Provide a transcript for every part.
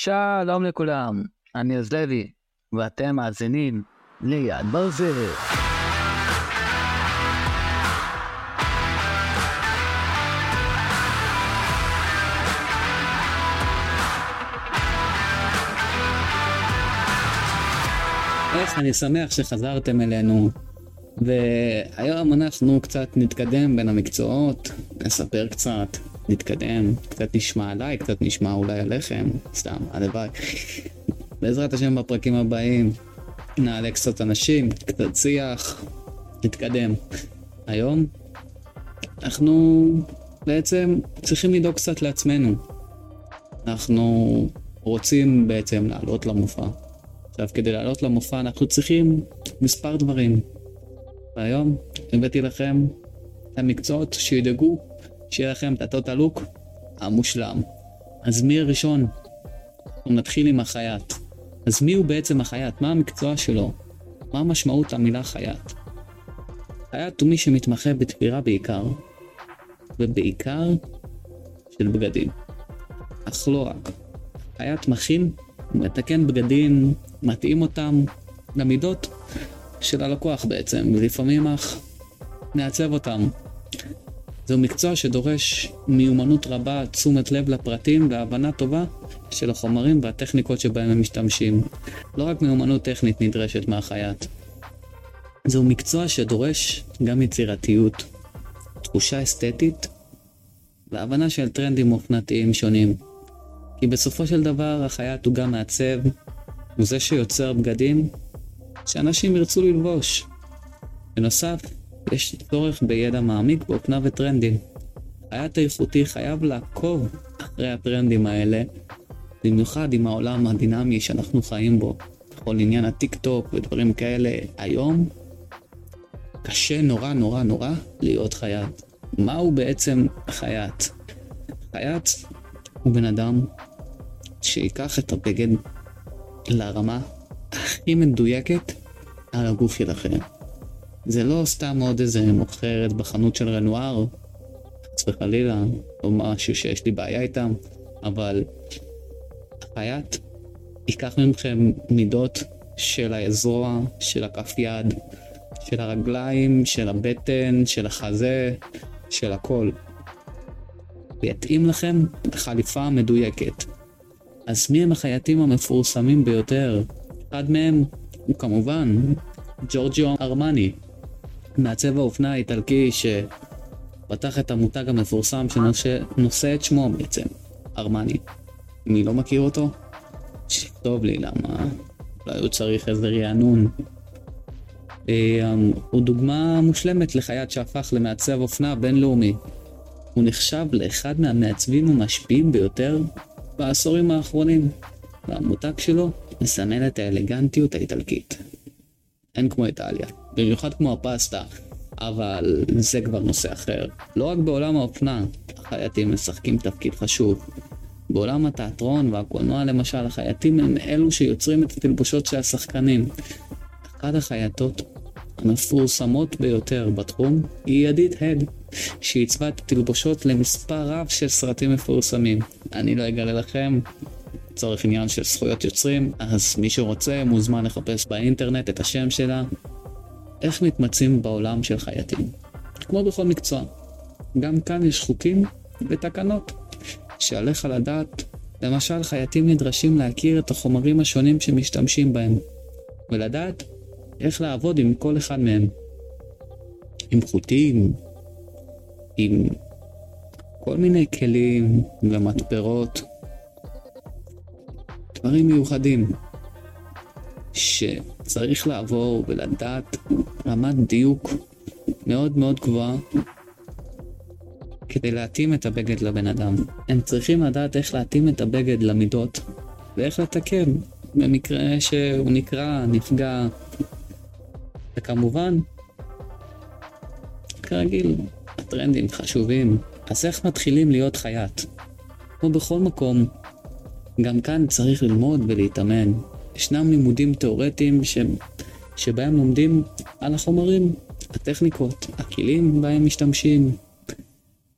שלום לכולם, אני עוז לוי, ואתם מאזינים ליד ברזל. אני שמח שחזרתם אלינו. והיום אנחנו קצת נתקדם בין המקצועות, נספר קצת, נתקדם, קצת נשמע עליי, קצת נשמע אולי עליכם, סתם, הלוואי. בעזרת השם בפרקים הבאים נעלה קצת אנשים, קצת שיח, נתקדם. היום אנחנו בעצם צריכים לדאוג קצת לעצמנו. אנחנו רוצים בעצם לעלות למופע. עכשיו, כדי לעלות למופע אנחנו צריכים מספר דברים. והיום הבאתי לכם את המקצועות שידאגו שיהיה לכם את הטוטה לוק המושלם. אז מי הראשון? אנחנו נתחיל עם החייט. אז מי הוא בעצם החייט? מה המקצוע שלו? מה המשמעות המילה חייט? חייט הוא מי שמתמחה בתפירה בעיקר, ובעיקר של בגדים. אך לא רק. חייט מכין, מתקן בגדים, מתאים אותם למידות של הלקוח בעצם, ולפעמים אך נעצב אותם. זהו מקצוע שדורש מיומנות רבה, תשומת לב לפרטים והבנה טובה של החומרים והטכניקות שבהם הם משתמשים. לא רק מיומנות טכנית נדרשת מהחייט. זהו מקצוע שדורש גם יצירתיות, תחושה אסתטית והבנה של טרנדים אופנתיים שונים. כי בסופו של דבר החייט הוא גם מעצב, הוא זה שיוצר בגדים שאנשים ירצו ללבוש. בנוסף, יש צורך בידע מעמיק באופנה וטרנדים. חייט האיכותי חייב לעקוב אחרי הטרנדים האלה, במיוחד עם העולם הדינמי שאנחנו חיים בו. בכל עניין הטיק טוק ודברים כאלה, היום קשה נורא נורא נורא להיות חייט. מהו בעצם חייט? חייט הוא בן אדם שיקח את הבגד לרמה הכי מדויקת על הגוף שלכם. זה לא סתם עוד איזה מוכרת בחנות של רנואר, חס וחלילה, או משהו שיש לי בעיה איתם, אבל החייט ייקח מכם מידות של הזרוע, של הכף יד, של הרגליים, של הבטן, של החזה, של הכל. ויתאים לכם חליפה מדויקת. אז מי הם החייטים המפורסמים ביותר? אחד מהם הוא כמובן ג'ורג'יו ארמני, מעצב האופנה האיטלקי שפתח את המותג המפורסם שנושא את שמו בעצם, ארמני. מי לא מכיר אותו? שיכתוב לי למה אולי הוא צריך איזה רענון. אמ, הוא דוגמה מושלמת לחייט שהפך למעצב אופנה בינלאומי. הוא נחשב לאחד מהמעצבים המשפיעים ביותר בעשורים האחרונים, והמותג שלו מסמל את האלגנטיות האיטלקית. אין כמו איטליה, במיוחד כמו הפסטה, אבל זה כבר נושא אחר. לא רק בעולם האופנה, החייטים משחקים תפקיד חשוב. בעולם התיאטרון והקולנוע למשל, החייטים הם אלו שיוצרים את התלבושות של השחקנים. אחת החייטות המפורסמות ביותר בתחום היא ידית הד, שעיצבה את התלבושות למספר רב של סרטים מפורסמים. אני לא אגלה לכם, לצורך עניין של זכויות יוצרים, אז מי שרוצה מוזמן לחפש באינטרנט את השם שלה. איך מתמצאים בעולם של חייטים? כמו בכל מקצוע, גם כאן יש חוקים ותקנות שעליך לדעת. למשל, חייטים נדרשים להכיר את החומרים השונים שמשתמשים בהם, ולדעת איך לעבוד עם כל אחד מהם. עם חוטים, עם כל מיני כלים ומתפרות, דברים מיוחדים שצריך לעבור ולדעת רמת דיוק מאוד מאוד גבוהה כדי להתאים את הבגד לבן אדם. הם צריכים לדעת איך להתאים את הבגד למידות ואיך לתקן במקרה שהוא נקרע, נפגע. וכמובן, כרגיל, הטרנדים חשובים. אז איך מתחילים להיות חייט? כמו בכל מקום, גם כאן צריך ללמוד ולהתאמן. ישנם לימודים תאורטיים ש... שבהם לומדים על החומרים, הטכניקות, הכלים בהם משתמשים.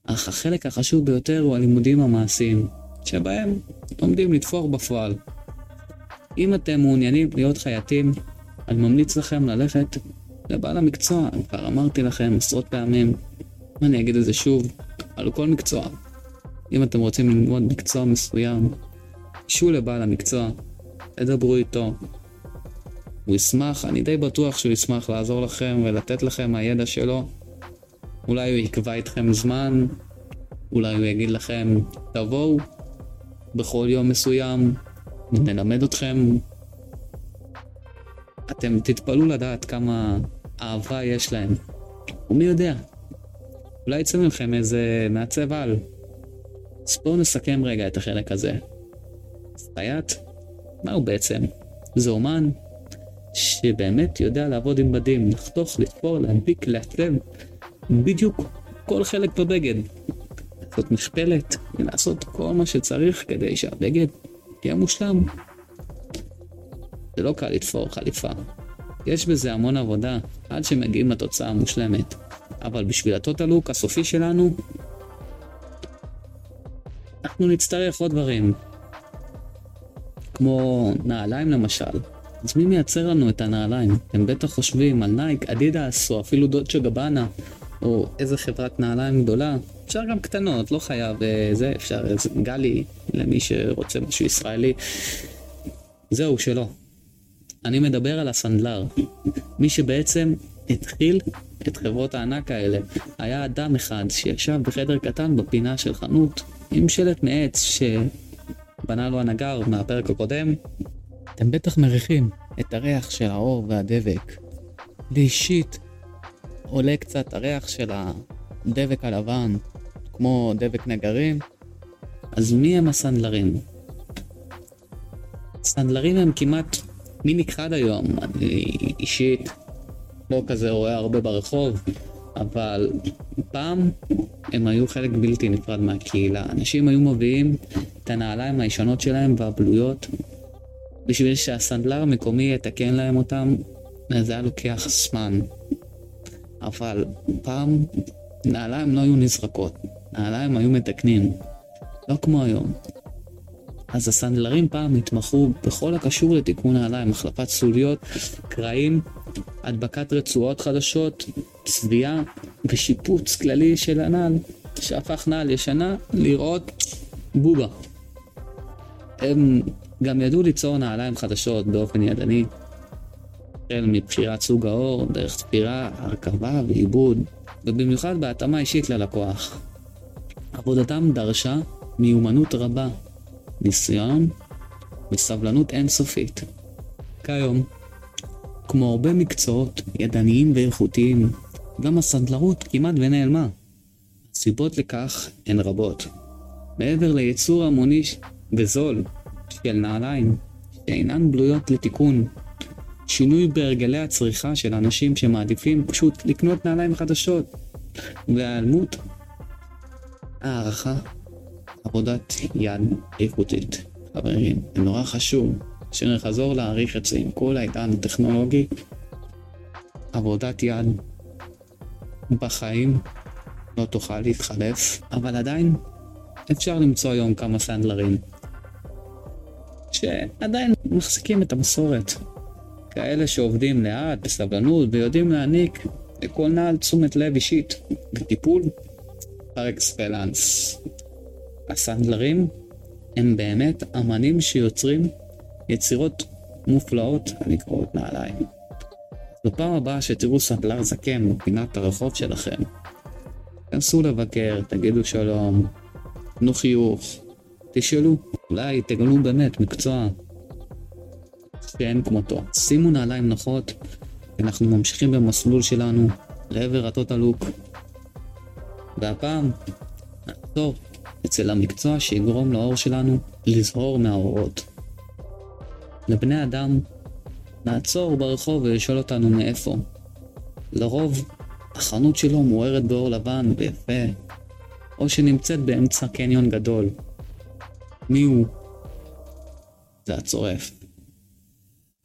אך החלק החשוב ביותר הוא הלימודים המעשיים, שבהם לומדים לתפור בפועל. אם אתם מעוניינים להיות חייטים, אני ממליץ לכם ללכת לבעל המקצוע, כבר אמרתי לכם עשרות פעמים, אני אגיד את זה שוב, על כל מקצוע. אם אתם רוצים ללמוד מקצוע מסוים, גשו לבעל המקצוע, תדברו איתו. הוא ישמח, אני די בטוח שהוא ישמח לעזור לכם ולתת לכם הידע שלו. אולי הוא יקבע איתכם זמן, אולי הוא יגיד לכם, תבואו בכל יום מסוים, נלמד אתכם. אתם תתפלאו לדעת כמה אהבה יש להם. ומי יודע, אולי יצא מכם איזה מעצב על. אז בואו נסכם רגע את החלק הזה. סייעת, מה הוא בעצם? זה אומן שבאמת יודע לעבוד עם בדים, לחתוך, לתפור, להנפיק, לעצב בדיוק כל חלק בבגד. לעשות משפלת, ולעשות כל מה שצריך כדי שהבגד יהיה מושלם. זה לא קל לתפור חליפה. יש בזה המון עבודה עד שמגיעים לתוצאה המושלמת. אבל בשביל ה total look הסופי שלנו, אנחנו נצטרך עוד דברים. כמו נעליים למשל. אז מי מייצר לנו את הנעליים? אתם בטח חושבים על נייק, אדידס, או אפילו דולצ'ה גבאנה, או איזה חברת נעליים גדולה. אפשר גם קטנות, לא חייב זה, אפשר איזה גלי למי שרוצה משהו ישראלי. זהו, שלא. אני מדבר על הסנדלר. מי שבעצם התחיל את חברות הענק האלה. היה אדם אחד שישב בחדר קטן בפינה של חנות עם שלט מעץ שבנה לו הנגר מהפרק הקודם. אתם בטח מריחים את הריח של האור והדבק. לי אישית עולה קצת הריח של הדבק הלבן, כמו דבק נגרים. אז מי הם הסנדלרים? סנדלרים הם כמעט מי נכחד היום. אני אישית לא כזה רואה הרבה ברחוב, אבל פעם הם היו חלק בלתי נפרד מהקהילה. אנשים היו מביאים את הנעליים הישנות שלהם והבלויות בשביל שהסנדלר המקומי יתקן להם אותם, זה היה לוקח זמן. אבל פעם נעליים לא היו נזרקות, נעליים היו מתקנים, לא כמו היום. אז הסנדלרים פעם התמחו בכל הקשור לתיקון נעליים, החלפת סוליות, קרעים, הדבקת רצועות חדשות, צביעה ושיפוץ כללי של הנעל, שהפך נעל ישנה לראות בובה. הם גם ידעו ליצור נעליים חדשות באופן ידני, החל מבחירת סוג האור, דרך תפירה, הרכבה ועיבוד, ובמיוחד בהתאמה אישית ללקוח. עבודתם דרשה מיומנות רבה ניסיון וסבלנות אינסופית. כיום, כמו הרבה מקצועות ידניים ואיכותיים, גם הסנדלרות כמעט ונעלמה. הסיבות לכך הן רבות. מעבר לייצור המוני וזול של נעליים שאינן בלויות לתיקון, שינוי בהרגלי הצריכה של אנשים שמעדיפים פשוט לקנות נעליים חדשות, והיעלמות הערכה עבודת יד איכותית. חברים, זה נורא חשוב שנחזור להעריך את זה עם כל העידן הטכנולוגי. עבודת יד בחיים לא תוכל להתחלף, אבל עדיין אפשר למצוא היום כמה סנדלרים שעדיין מחזיקים את המסורת. כאלה שעובדים לאט, בסבלנות, ויודעים להעניק לכל נעל תשומת לב אישית וטיפול פר אקספלנס. הסנדלרים הם באמת אמנים שיוצרים יצירות מופלאות הנקראות נעליים. בפעם הבאה שתראו סנדלר זקן בפינת הרחוב שלכם, כנסו לבקר, תגידו שלום, תנו חיוך, תשאלו, אולי תגלו באמת מקצוע שאין כמותו. שימו נעליים נוחות, אנחנו ממשיכים במסלול שלנו לעבר הטוטלוק. והפעם, נעצור אצל המקצוע שיגרום לאור שלנו לזהור מהאורות. לבני אדם, נעצור ברחוב ולשאול אותנו מאיפה. לרוב, החנות שלו מוארת באור לבן ויפה, או שנמצאת באמצע קניון גדול. מי הוא? זה הצורף.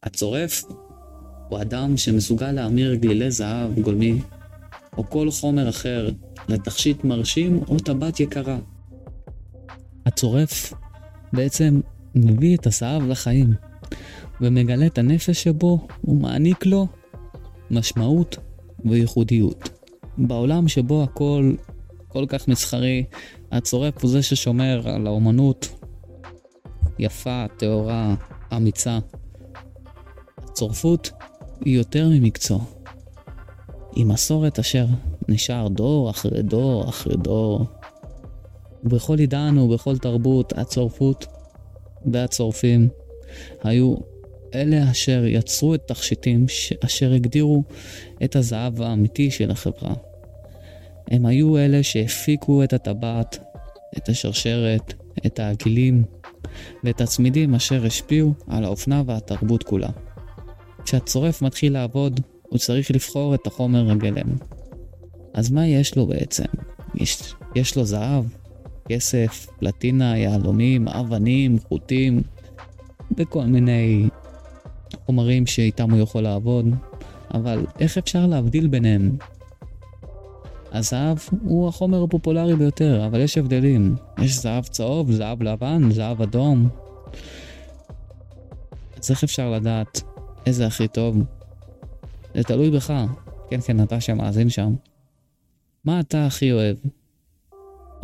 הצורף הוא אדם שמסוגל להמיר גלילי זהב גולמי, או כל חומר אחר, לתכשיט מרשים או טבעת יקרה. הצורף בעצם מביא את הזהב לחיים, ומגלה את הנפש שבו ומעניק לו משמעות וייחודיות. בעולם שבו הכל כל כך מסחרי, הצורף הוא זה ששומר על האומנות יפה, טהורה, אמיצה. הצורפות היא יותר ממקצוע. היא מסורת אשר נשאר דור אחרי דור אחרי דור. ובכל עידן ובכל תרבות הצורפות והצורפים היו אלה אשר יצרו את תכשיטים אשר הגדירו את הזהב האמיתי של החברה. הם היו אלה שהפיקו את הטבעת, את השרשרת, את העגילים ואת הצמידים אשר השפיעו על האופנה והתרבות כולה. כשהצורף מתחיל לעבוד, הוא צריך לבחור את החומר הגלם. אז מה יש לו בעצם? יש, יש לו זהב, כסף, פלטינה, יהלומים, אבנים, חוטים, וכל מיני חומרים שאיתם הוא יכול לעבוד, אבל איך אפשר להבדיל ביניהם? הזהב הוא החומר הפופולרי ביותר, אבל יש הבדלים. יש זהב צהוב, זהב לבן, זהב אדום. אז איך אפשר לדעת איזה הכי טוב? זה תלוי בך. כן, כן, אתה שמאזין שם. מה אתה הכי אוהב?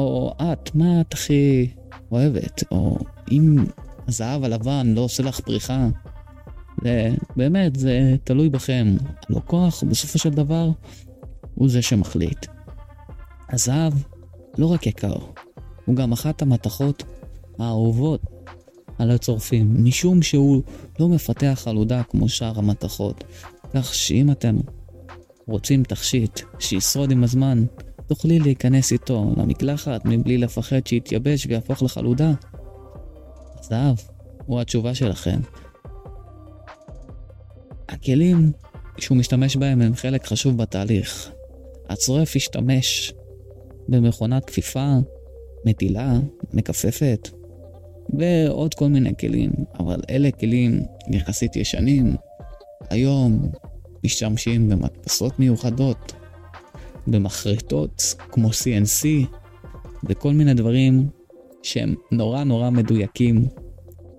או את, מה את הכי אוהבת? או אם הזהב הלבן לא עושה לך פריחה, זה באמת, זה תלוי בכם. הלקוח, בסופו של דבר, הוא זה שמחליט. הזהב לא רק יקר, הוא גם אחת המתכות האהובות על הצורפים, משום שהוא לא מפתח חלודה כמו שאר המתכות. כך שאם אתם רוצים תכשיט שישרוד עם הזמן, תוכלי להיכנס איתו למקלחת מבלי לפחד שיתייבש ויהפוך לחלודה. הזהב הוא התשובה שלכם. הכלים שהוא משתמש בהם הם חלק חשוב בתהליך. הצורף השתמש במכונת כפיפה, מטילה, מכפפת, ועוד כל מיני כלים, אבל אלה כלים יחסית ישנים. היום משתמשים במדפסות מיוחדות, במחרטות כמו CNC, וכל מיני דברים שהם נורא נורא מדויקים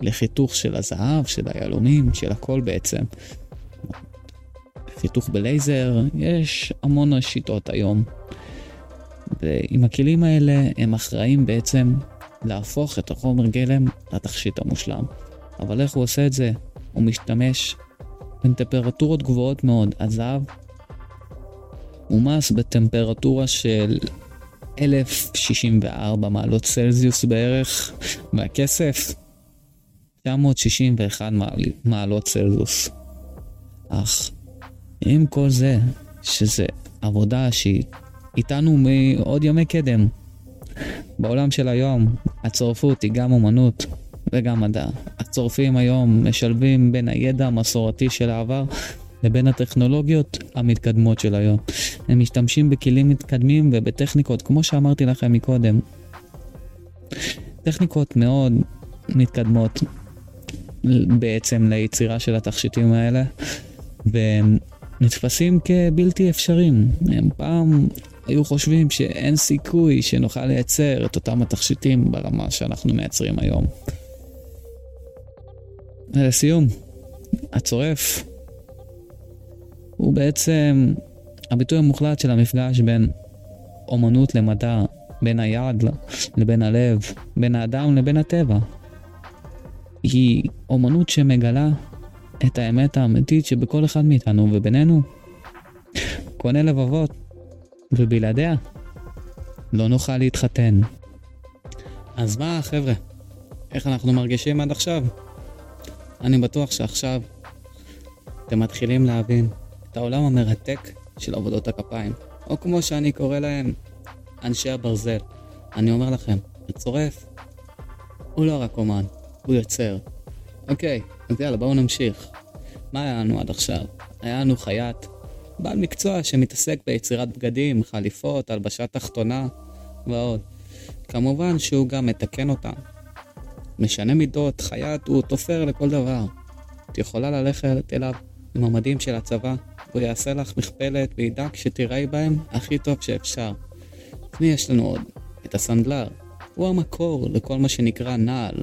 לחיתוך של הזהב, של היהלומים, של הכל בעצם. חיתוך בלייזר, יש המון שיטות היום. ועם הכלים האלה הם אחראים בעצם להפוך את החומר גלם לתכשיט המושלם. אבל איך הוא עושה את זה? הוא משתמש בטמפרטורות גבוהות מאוד. הזהב מומס בטמפרטורה של 1064 מעלות צלזיוס בערך, והכסף 961 מעלות צלזיוס. אך עם כל זה, שזה עבודה שהיא איתנו מעוד ימי קדם. בעולם של היום, הצורפות היא גם אומנות וגם מדע. הצורפים היום משלבים בין הידע המסורתי של העבר לבין הטכנולוגיות המתקדמות של היום. הם משתמשים בכלים מתקדמים ובטכניקות, כמו שאמרתי לכם מקודם. טכניקות מאוד מתקדמות בעצם ליצירה של התכשיטים האלה, והם נתפסים כבלתי אפשריים. הם פעם היו חושבים שאין סיכוי שנוכל לייצר את אותם התכשיטים ברמה שאנחנו מייצרים היום. ולסיום, הצורף הוא בעצם הביטוי המוחלט של המפגש בין אומנות למדע, בין היד לבין הלב, בין האדם לבין הטבע. היא אומנות שמגלה את האמת האמיתית שבכל אחד מאיתנו ובינינו. קונה לבבות, ובלעדיה לא נוכל להתחתן. אז מה חבר'ה, איך אנחנו מרגישים עד עכשיו? אני בטוח שעכשיו אתם מתחילים להבין את העולם המרתק של עבודות הכפיים, או כמו שאני קורא להם, אנשי הברזל. אני אומר לכם, הצורף הוא לא רק אומן, הוא יוצר. אוקיי, אז יאללה, בואו נמשיך. מה היה לנו עד עכשיו? היה לנו חייט, בעל מקצוע שמתעסק ביצירת בגדים, חליפות, הלבשה תחתונה ועוד. כמובן שהוא גם מתקן אותם. משנה מידות, חייט הוא תופר לכל דבר. את יכולה ללכת אליו עם המדים של הצבא, הוא יעשה לך מכפלת וידאג שתיראי בהם הכי טוב שאפשר. מי יש לנו עוד? את הסנדלר. הוא המקור לכל מה שנקרא נעל.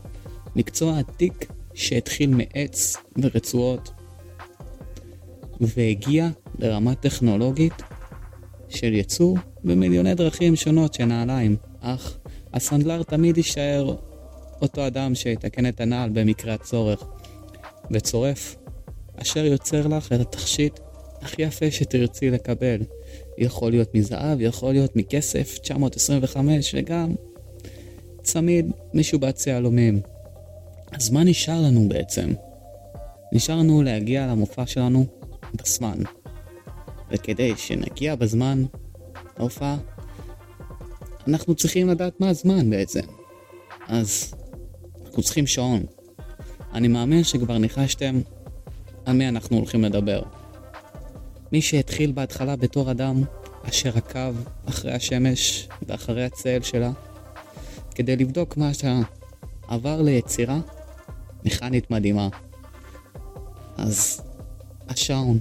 מקצוע עתיק שהתחיל מעץ ורצועות והגיע לרמה טכנולוגית של ייצור במיליוני דרכים שונות של נעליים, אך הסנדלר תמיד יישאר אותו אדם שיתקן את הנעל במקרה הצורך, וצורף, אשר יוצר לך את התכשיט הכי יפה שתרצי לקבל. יכול להיות מזהב, יכול להיות מכסף 925 וגם צמיד משובץ יהלומים. אז מה נשאר לנו בעצם? נשאר לנו להגיע למופע שלנו בזמן. וכדי שנגיע בזמן להופעה, אנחנו צריכים לדעת מה הזמן בעצם. אז אנחנו צריכים שעון. אני מאמין שכבר ניחשתם על מי אנחנו הולכים לדבר. מי שהתחיל בהתחלה בתור אדם אשר עקב אחרי השמש ואחרי הצל שלה כדי לבדוק מה שעבר ליצירה מכנית מדהימה. אז השעון.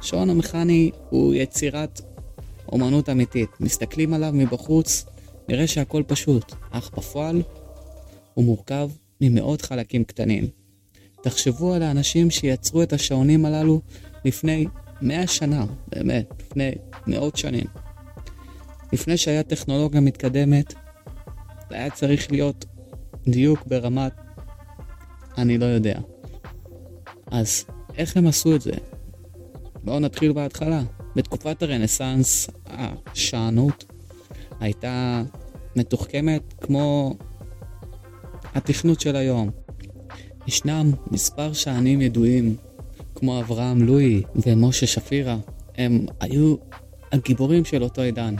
השעון המכני הוא יצירת אומנות אמיתית. מסתכלים עליו מבחוץ, נראה שהכל פשוט, אך בפועל הוא מורכב ממאות חלקים קטנים. תחשבו על האנשים שיצרו את השעונים הללו לפני מאה שנה, באמת, לפני מאות שנים. לפני שהיה טכנולוגיה מתקדמת, זה היה צריך להיות דיוק ברמת אני לא יודע. אז איך הם עשו את זה? בואו נתחיל בהתחלה. בתקופת הרנסאנס, השענות הייתה מתוחכמת כמו התכנות של היום. ישנם מספר שענים ידועים, כמו אברהם לואי ומשה שפירא, הם היו הגיבורים של אותו עידן.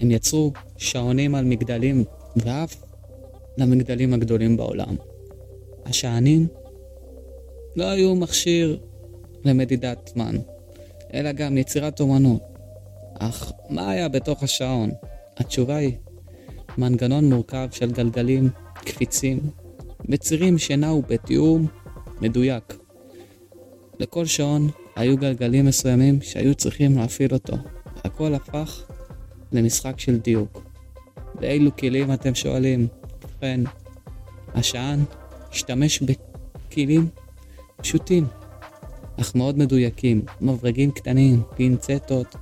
הם יצרו שעונים על מגדלים, ואף למגדלים הגדולים בעולם. השענים לא היו מכשיר למדידת זמן, אלא גם יצירת אומנות. אך מה היה בתוך השעון? התשובה היא מנגנון מורכב של גלגלים, קפיצים וצירים שנעו בתיאום מדויק. לכל שעון היו גלגלים מסוימים שהיו צריכים להפעיל אותו. הכל הפך למשחק של דיוק. באילו כלים אתם שואלים? ובכן, השען השתמש בכלים פשוטים, אך מאוד מדויקים, מברגים קטנים, פינצטות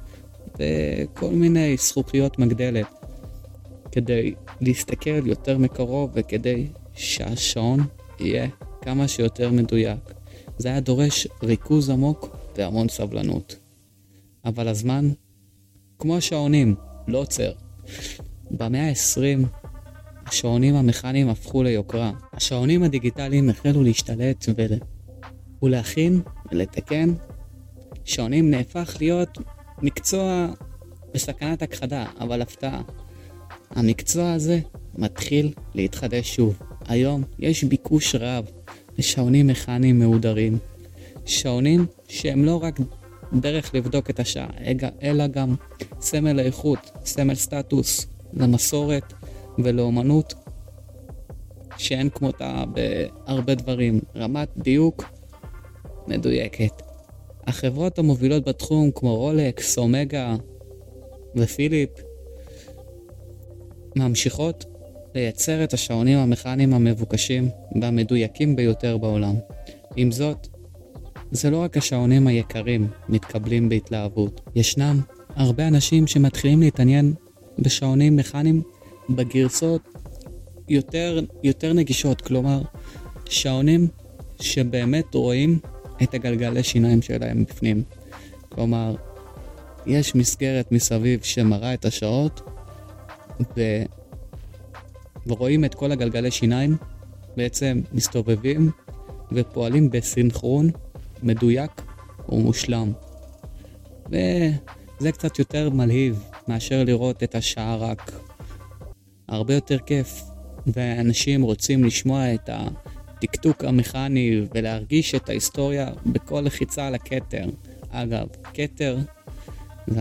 וכל מיני זכוכיות מגדלת, כדי להסתכל יותר מקרוב וכדי שהשעון יהיה כמה שיותר מדויק. זה היה דורש ריכוז עמוק והמון סבלנות. אבל הזמן, כמו השעונים, לא עוצר. במאה ה-20 השעונים המכניים הפכו ליוקרה. השעונים הדיגיטליים החלו להשתלט ול... ולהכין ולתקן. שעונים נהפך להיות מקצוע בסכנת הכחדה, אבל הפתעה. המקצוע הזה מתחיל להתחדש שוב. היום יש ביקוש רב לשעונים מכניים מהודרים. שעונים שהם לא רק דרך לבדוק את השעה, אלא גם סמל איכות, סמל סטטוס למסורת ולאומנות שאין כמותה בהרבה דברים. רמת דיוק מדויקת. החברות המובילות בתחום כמו רולקס, אומגה ופיליפ ממשיכות לייצר את השעונים המכניים המבוקשים והמדויקים ביותר בעולם. עם זאת, זה לא רק השעונים היקרים מתקבלים בהתלהבות. ישנם הרבה אנשים שמתחילים להתעניין בשעונים מכניים בגרסות יותר, יותר נגישות, כלומר, שעונים שבאמת רואים את הגלגלי שיניים שלהם בפנים. כלומר, יש מסגרת מסביב שמראה את השעות, ו... ורואים את כל הגלגלי שיניים בעצם מסתובבים ופועלים בסינכרון מדויק ומושלם. וזה קצת יותר מלהיב מאשר לראות את השעה רק. הרבה יותר כיף, ואנשים רוצים לשמוע את הטקטוק המכני ולהרגיש את ההיסטוריה בכל לחיצה על הכתר. אגב, כתר זה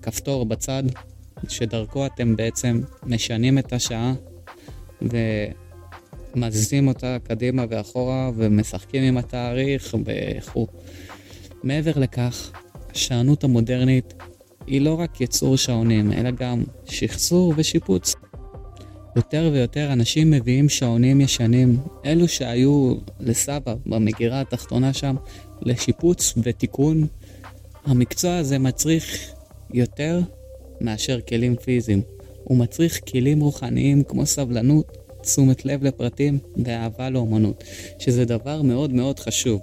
הכפתור בצד שדרכו אתם בעצם משנים את השעה ומזיזים אותה קדימה ואחורה ומשחקים עם התאריך וכו'. מעבר לכך, השענות המודרנית היא לא רק יצור שעונים, אלא גם שחזור ושיפוץ. יותר ויותר אנשים מביאים שעונים ישנים, אלו שהיו לסבא במגירה התחתונה שם, לשיפוץ ותיקון. המקצוע הזה מצריך יותר מאשר כלים פיזיים. הוא מצריך כלים רוחניים כמו סבלנות, תשומת לב לפרטים ואהבה לאומנות, שזה דבר מאוד מאוד חשוב.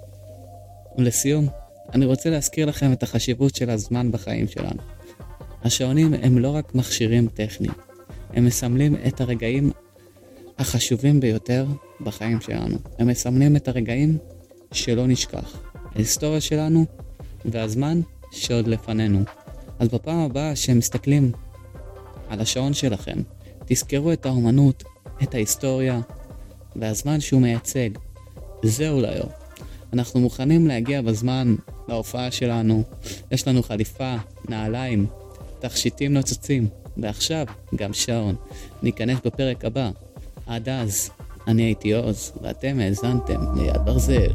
ולסיום, אני רוצה להזכיר לכם את החשיבות של הזמן בחיים שלנו. השעונים הם לא רק מכשירים טכניים, הם מסמלים את הרגעים החשובים ביותר בחיים שלנו. הם מסמלים את הרגעים שלא נשכח. ההיסטוריה שלנו והזמן שעוד לפנינו. אז בפעם הבאה שהם מסתכלים על השעון שלכם, תזכרו את האומנות, את ההיסטוריה והזמן שהוא מייצג. זהו להיום. אנחנו מוכנים להגיע בזמן להופעה שלנו, יש לנו חליפה, נעליים, תכשיטים נוצצים, ועכשיו גם שעון. ניכנס בפרק הבא. עד אז, אני הייתי עוז, ואתם האזנתם ליד ברזל.